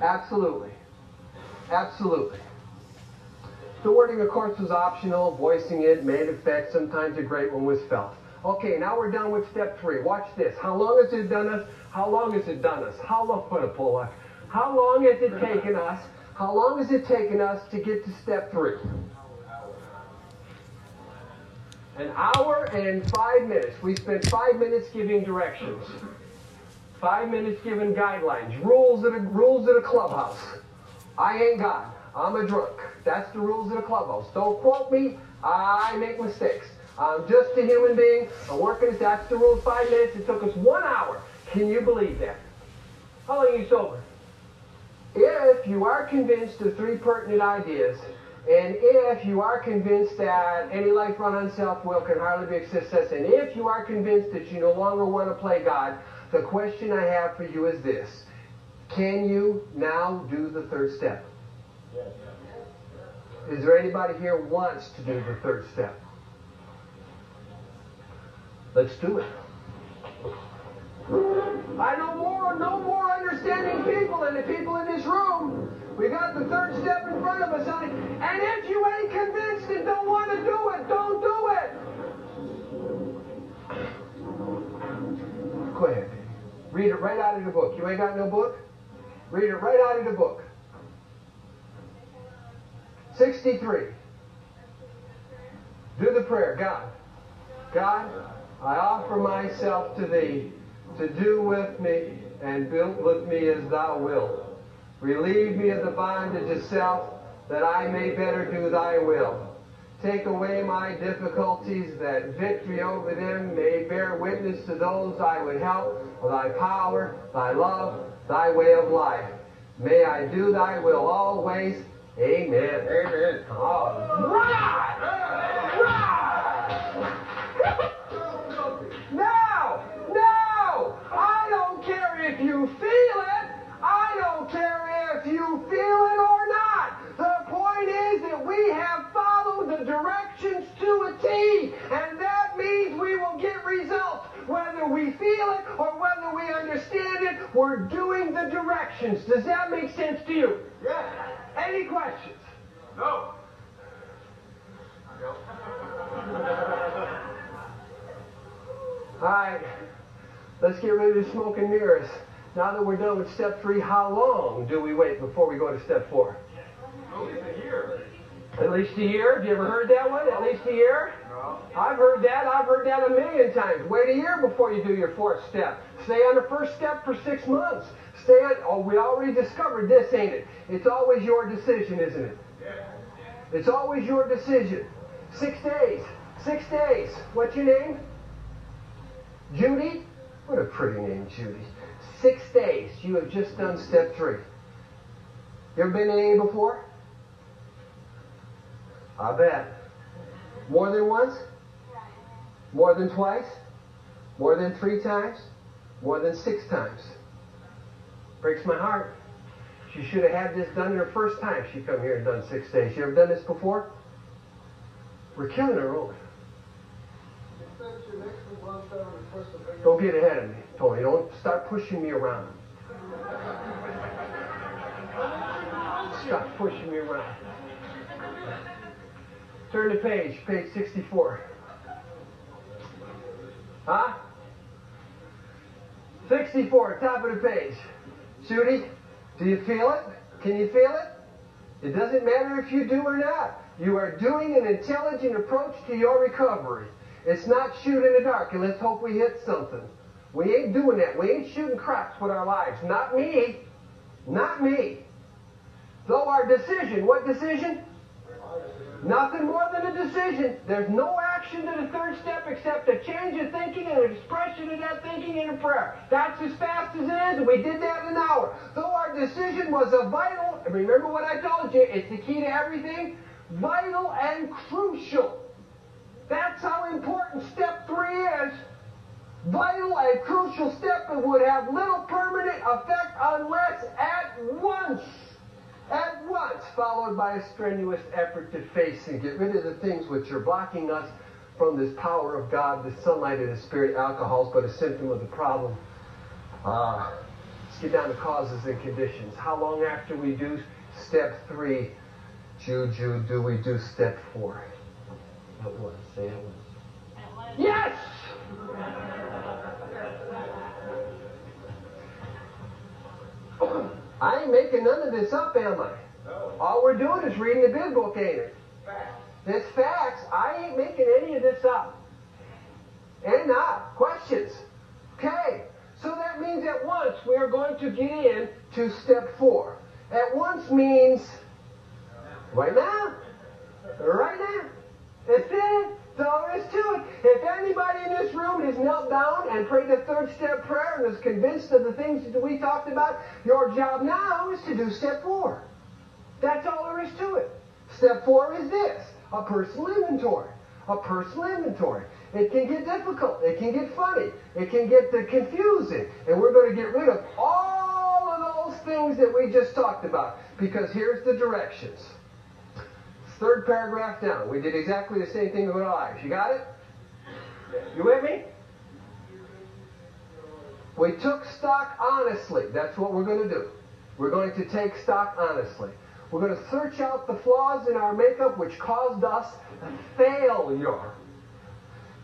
Absolutely. Absolutely. The wording, of course, was optional. Voicing it made effect. Sometimes a great one was felt. Okay, now we're done with step three. Watch this. How long has it done us? How long has it done us? How long, put a pull up. How long has it taken us? How long has it taken us to get to step three? An hour and five minutes. We spent five minutes giving directions. Five minutes giving guidelines. Rules at a rules at a clubhouse. I ain't God. I'm a drunk. That's the rules of the clubhouse. Don't quote me. I make mistakes. I'm just a human being. I'm working. That's the rules. Five minutes. It took us one hour. Can you believe that? How long are you sober? If you are convinced of three pertinent ideas, and if you are convinced that any life run on self-will can hardly be a success, and if you are convinced that you no longer want to play God, the question I have for you is this. Can you now do the third step? Is there anybody here wants to do the third step? Let's do it. I know more, no more understanding people than the people in this room. We got the third step in front of us, honey. And if you ain't convinced and don't want to do it, don't do it. Go ahead. Read it right out of the book. You ain't got no book? Read it right out of the book. 63. Do the prayer. God, God, I offer myself to thee to do with me and build with me as thou wilt. Relieve me of the bondage of self, that I may better do thy will. Take away my difficulties, that victory over them may bear witness to those I would help of thy power, thy love, thy way of life. May I do thy will always. Amen. Amen. All right. T, and that means we will get results. Whether we feel it or whether we understand it, we're doing the directions. Does that make sense to you? Yes. Any questions? No. All right, let's get rid of the smoke and mirrors. Now that we're done with step three, how long do we wait before we go to step four? At least a year. At least a year? Have you ever heard that one? At least a year? No. I've heard that. I've heard that a million times. Wait a year before you do your fourth step. Stay on the first step for six months. Stay on. Oh, we already discovered this, ain't it? It's always your decision, isn't it? Yeah. It's always your decision. Six days. Six days. What's your name? Judy? What a pretty name, Judy. Six days. You have just done step three. You ever been in AA before? I bet. More than once? More than twice? More than three times? More than six times? Breaks my heart. She should have had this done her first time she come here and done six days. You ever done this before? We're killing her own. Don't get ahead of me, Tony. Don't start pushing me around. Stop pushing me around. Turn the page, page 64. Huh? 64, top of the page. Judy, do you feel it? Can you feel it? It doesn't matter if you do or not. You are doing an intelligent approach to your recovery. It's not shoot in the dark and let's hope we hit something. We ain't doing that. We ain't shooting craps with our lives. Not me. Not me. Though our decision, what decision? Nothing more than a decision. There's no action to the third step except a change of thinking and an expression of that thinking in a prayer. That's as fast as it is, and we did that in an hour. Though our decision was a vital, remember what I told you, it's the key to everything, vital and crucial. That's how important step three is. Vital and crucial step that would have little permanent effect unless at once at once followed by a strenuous effort to face and get rid of the things which are blocking us from this power of God, the sunlight of the Spirit, Alcohol is but a symptom of the problem. Ah, Let's get down to causes and conditions. How long after we do step three, Juju, do we do step four? At once. Say it once. Yes! I ain't making none of this up, am I? No. All we're doing is reading the Bible, book, ain't it? Facts. It's facts. I ain't making any of this up. And not. Questions? Okay. So that means at once we are going to get in to step four. At once means right now. Right now. That's it. All there is to it. If anybody in this room has knelt down and prayed the third step prayer and is convinced of the things that we talked about, your job now is to do step four. That's all there is to it. Step four is this a personal inventory. A personal inventory. It can get difficult. It can get funny. It can get confusing. And we're going to get rid of all of those things that we just talked about because here's the directions. Third paragraph down. We did exactly the same thing with our lives. You got it? You with me? We took stock honestly. That's what we're going to do. We're going to take stock honestly. We're going to search out the flaws in our makeup which caused us failure.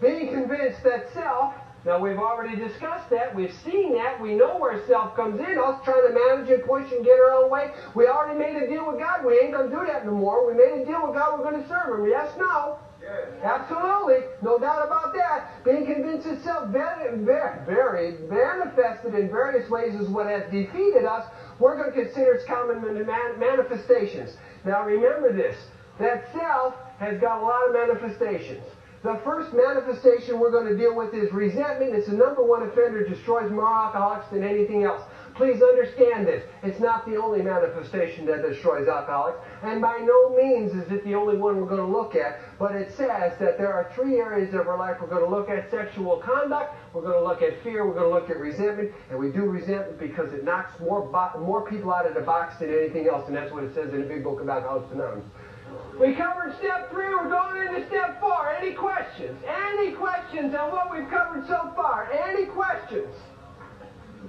Being convinced that self, now we've already discussed that, we've seen that, we know where self comes in, us trying to manage and push and get our own way. We already made a deal with God, we ain't going to do that no more. We made a deal with God, we're going to serve Him. Yes, no? Yes. Absolutely, no doubt about that. Being convinced itself very manifested in various ways is what has defeated us. We're going to consider its common manifestations. Now remember this: that self has got a lot of manifestations. The first manifestation we're going to deal with is resentment. It's the number one offender, destroys more alcoholics than anything else. Please understand this. It's not the only manifestation that destroys alcoholics, and by no means is it the only one we're going to look at, but it says that there are three areas of our life we're going to look at sexual conduct, we're going to look at fear, we're going to look at resentment, and we do resentment because it knocks more, bo- more people out of the box than anything else, and that's what it says in the big book about Alcoholics Anonymous. We covered step three. We're going into step four. Any questions? Any questions on what we've covered so far? Any questions?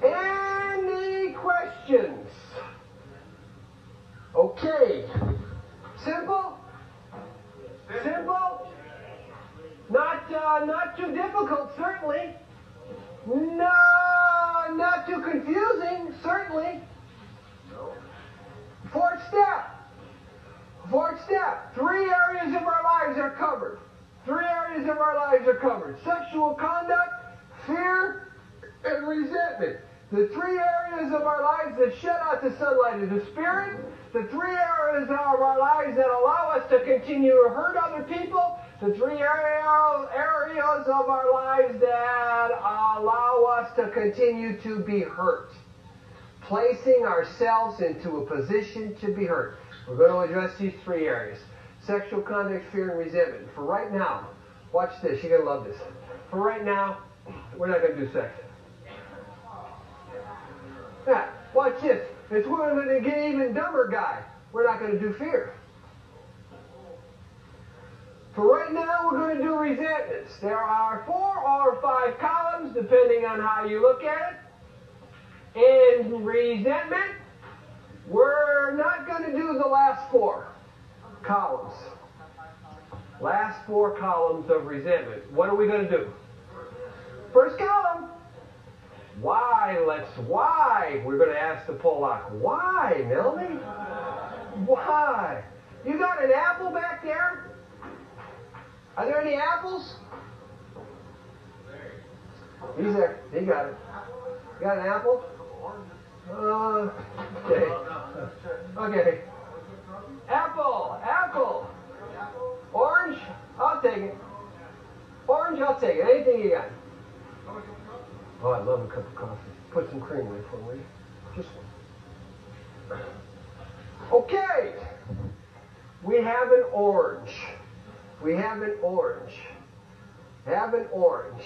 Any questions? Okay. Simple? Simple? Not, uh, not too difficult, certainly. No, not too confusing, certainly. Fourth step. Fourth step. Three areas of our lives are covered. Three areas of our lives are covered. Sexual conduct, fear, and resentment. The three areas of our lives that shut out the sunlight of the Spirit. The three areas of our lives that allow us to continue to hurt other people. The three areas of our lives that allow us to continue to be hurt. Placing ourselves into a position to be hurt. We're going to address these three areas sexual conduct, fear, and resentment. For right now, watch this. You're going to love this. For right now, we're not going to do sex. Yeah, watch this. It's we're going to get even dumber guy. We're not going to do fear. For right now, we're going to do resentments. There are four or five columns, depending on how you look at it. In resentment, we're not going to do the last four columns. Last four columns of resentment. What are we going to do? First column. Why? Let's. Why? We're going to ask the Pollock. Why, Melanie? Why? You got an apple back there? Are there any apples? He's there. He got it. You got an apple? Uh, okay. Okay. Apple, apple. Orange, I'll take it. Orange, I'll take it. Anything you got. Oh, I love a cup of coffee. Put some cream in it for me. Just one. Okay. We have an orange. We have an orange. Have an orange.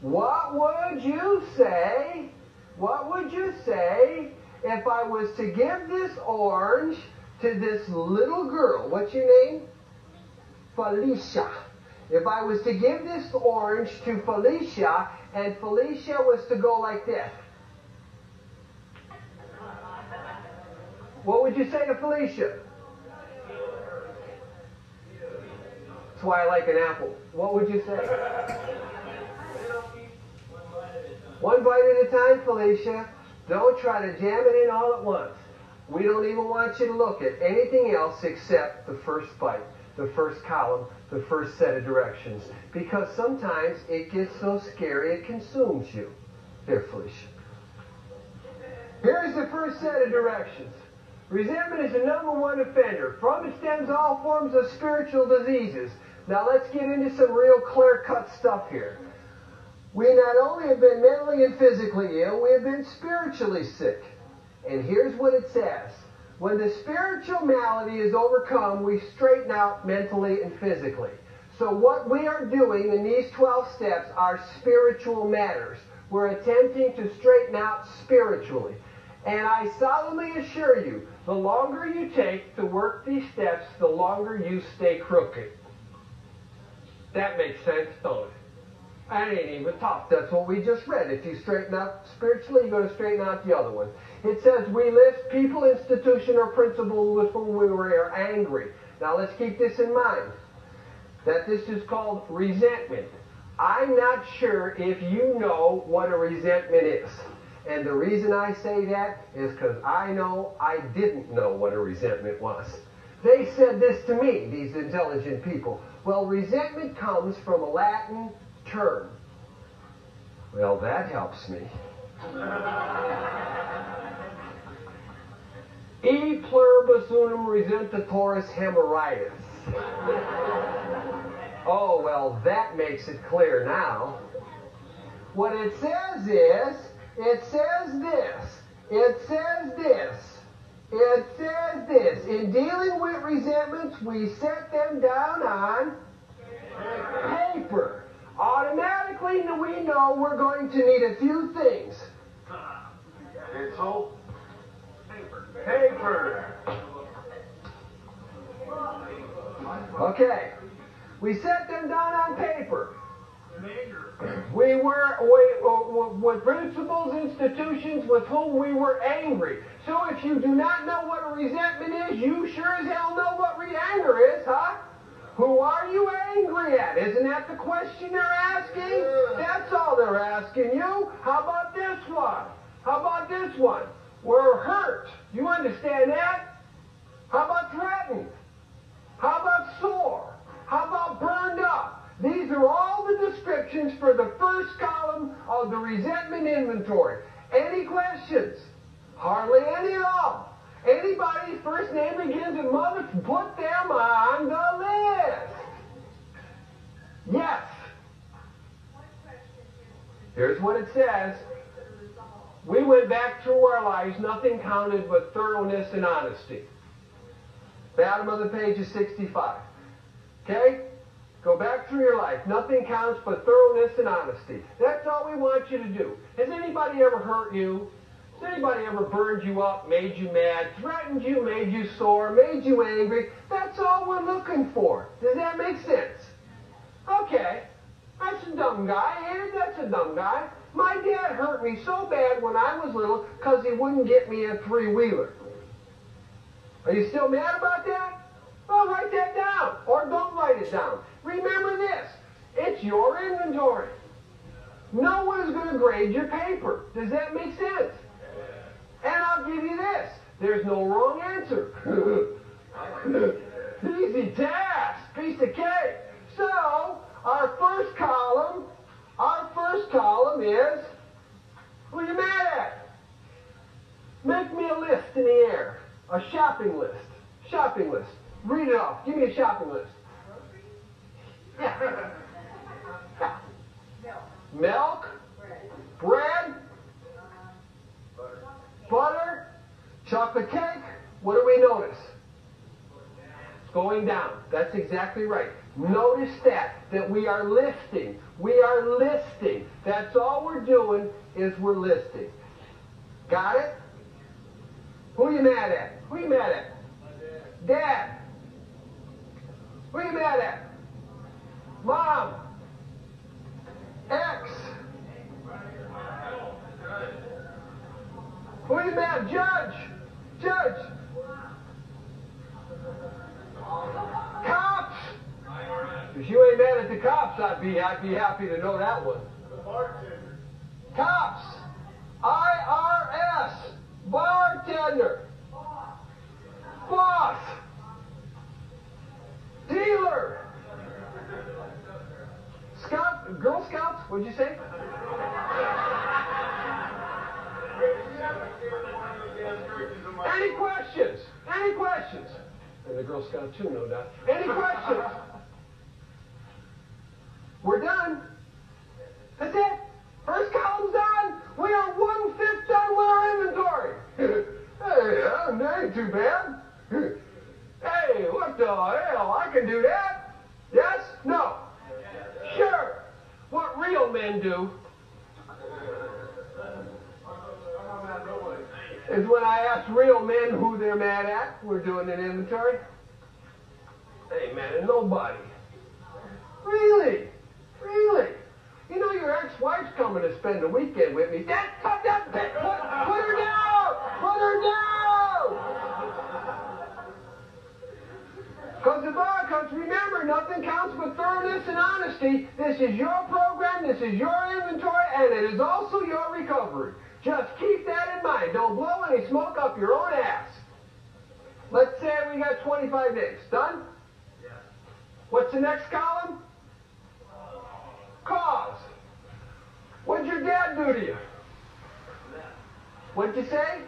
What would you say? What would you say if I was to give this orange to this little girl? What's your name? Felicia. If I was to give this orange to Felicia and Felicia was to go like this, what would you say to Felicia? That's why I like an apple. What would you say? One bite at a time, Felicia. Don't try to jam it in all at once. We don't even want you to look at anything else except the first bite, the first column, the first set of directions. Because sometimes it gets so scary it consumes you. Here, Felicia. Here's the first set of directions. Resentment is the number one offender. From it stems all forms of spiritual diseases. Now let's get into some real clear-cut stuff here. We not only have been mentally and physically ill, we have been spiritually sick. And here's what it says. When the spiritual malady is overcome, we straighten out mentally and physically. So what we are doing in these 12 steps are spiritual matters. We're attempting to straighten out spiritually. And I solemnly assure you, the longer you take to work these steps, the longer you stay crooked. That makes sense, don't it? I ain't even tough. That's what we just read. If you straighten out spiritually, you're going to straighten out the other one. It says, we lift people, institution, or principle with whom we were angry. Now let's keep this in mind. That this is called resentment. I'm not sure if you know what a resentment is. And the reason I say that is because I know I didn't know what a resentment was. They said this to me, these intelligent people. Well, resentment comes from a Latin term. Well, that helps me. e pluribus unum resentatoris hemorrhoides. oh, well, that makes it clear now. What it says is, it says this, it says this, it says this. In dealing with resentments, we set them down on paper. Automatically, we know we're going to need a few things. Pencil. Paper. Paper. Okay. We set them down on paper. We were we, uh, with principles, institutions with whom we were angry. So if you do not know what a resentment is, you sure as hell know what re-anger is, huh? Who are you angry at? Isn't that the question they're asking? That's all they're asking you. How about this one? How about this one? We're hurt. You understand that? How about threatened? How about sore? How about burned up? These are all the descriptions for the first column of the resentment inventory. Any questions? Hardly any at all. Anybody's first name begins with mother, put them on the list. Yes. Here's what it says. We went back through our lives, nothing counted but thoroughness and honesty. Bottom of the page is 65. Okay? Go back through your life. Nothing counts but thoroughness and honesty. That's all we want you to do. Has anybody ever hurt you? Has anybody ever burned you up, made you mad, threatened you, made you sore, made you angry? That's all we're looking for. Does that make sense? Okay. That's a dumb guy. Hey, that's a dumb guy. My dad hurt me so bad when I was little because he wouldn't get me a three-wheeler. Are you still mad about that? Well, write that down. Or don't write it down. Remember this. It's your inventory. No one is going to grade your paper. Does that make sense? And I'll give you this. There's no wrong answer. Easy task. Piece of cake. So, our first column, our first column is, who are you mad at? Make me a list in the air. A shopping list. Shopping list. Read it off. Give me a shopping list. Yeah. Milk. Bread. Butter. Chocolate cake. What do we notice? It's going down. That's exactly right. Notice that, that we are listing. We are listing. That's all we're doing is we're listing. Got it? Who are you mad at? Who are you mad at? Dad. Who are you mad at? Mom. Ex. Who are you mad? Judge. Judge. If you ain't mad at the cops, I'd be I'd be happy to know that one. Bartender. Cops. IRS. Bartender. Boss. Dealer. Scout, Girl Scouts, what'd you say? Any questions? Any questions? And the Girl Scout too, no doubt. Any questions? We're done. That's it. First column's done. We are one fifth done with our inventory. hey, that ain't too bad. hey, what the hell? I can do that. Yes? No. Sure. What real men do is when I ask real men who they're mad at, we're doing an inventory. Hey, man, nobody. Really? Really? You know your ex-wife's coming to spend the weekend with me. That, put, that, put, put her down! Put her down! Because the bar comes, remember, nothing counts but thoroughness and honesty. This is your program, this is your inventory, and it is also your recovery. Just keep that in mind. Don't blow any smoke up your own ass. Let's say we got 25 days. Done? What's the next column? Cause. What'd your dad do to you? What'd you say?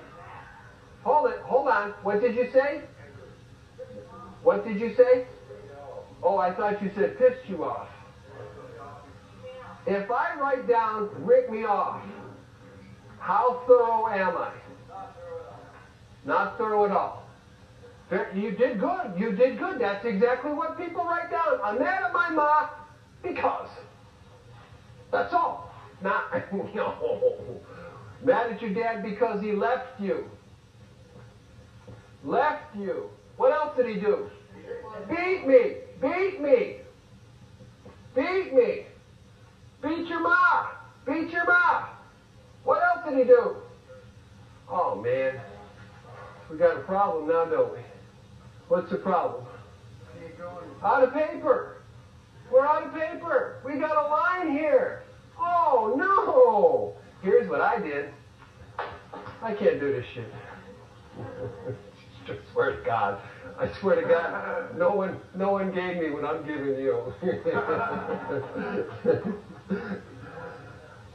Hold it. Hold on. What did you say? What did you say? Oh, I thought you said pissed you off. If I write down rick me off, how thorough am I? Not thorough at all. You did good. You did good. That's exactly what people write down. I'm mad at my ma because. That's all. Not, no. Mad at your dad because he left you. Left you. What else did he do? Beat me. Beat me. Beat me. Beat your ma. Beat your ma. What else did he do? Oh, man. We got a problem now, don't we? What's the problem? Out of paper. We're out of paper. We got a line here. Oh, no. Here's what I did. I can't do this shit. I swear to God. I swear to God, no one, no one gave me what I'm giving you.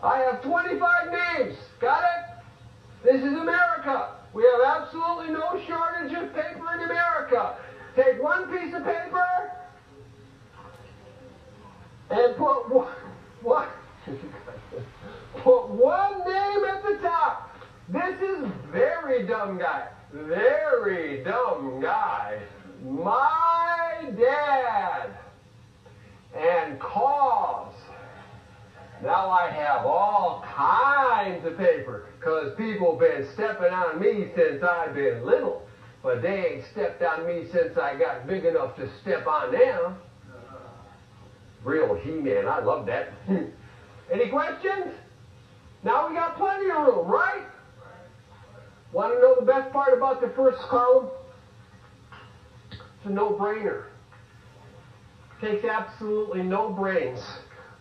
I have 25 names. Got it? This is America. We have absolutely no shortage of paper in America. Take one piece of paper and put one, put one name at the top. This is very dumb guy. Very dumb guy. My dad. And cause. Now I have all kinds of paper because people been stepping on me since I've been little. But they ain't stepped on me since I got big enough to step on them. Real He-Man, I love that. Any questions? Now we got plenty of room, right? Want to know the best part about the first column? It's a no-brainer. Takes absolutely no brains.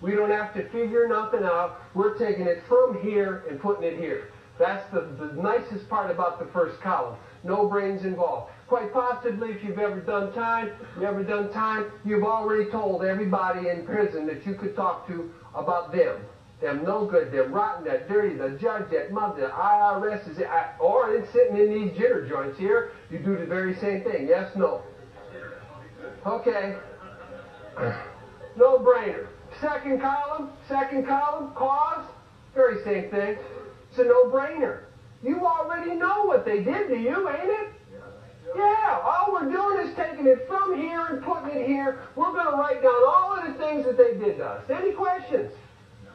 We don't have to figure nothing out. We're taking it from here and putting it here. That's the, the nicest part about the first column. No brains involved. Quite possibly, if you've ever done time, you ever done time, you've already told everybody in prison that you could talk to about them. Them no good, them rotten, that dirty, the judge, that mother, the IRS is, uh, or in sitting in these jitter joints here, you do the very same thing. Yes, no. Okay. No brainer. Second column, second column, cause, very same thing. It's a no-brainer. You already know what they did to you, ain't it? Yeah, all we're doing is taking it from here and putting it here. We're going to write down all of the things that they did to us. Any questions?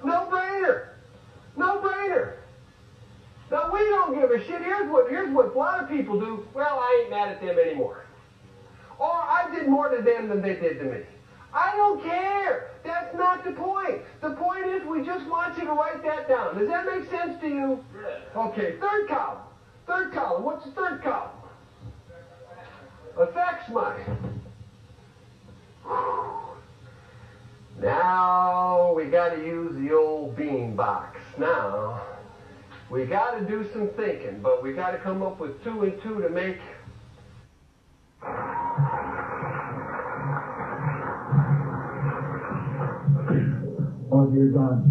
No-brainer. No-brainer. Now, we don't give a shit. Here's what, here's what a lot of people do. Well, I ain't mad at them anymore. Or I did more to them than they did to me. I don't care. That's not the point. The point is we just want you to write that down. Does that make sense to you? Okay, third column. Third column. What's the third column? Effects money. Now we got to use the old bean box. Now we got to do some thinking, but we got to come up with two and two to make. Oh, dear God.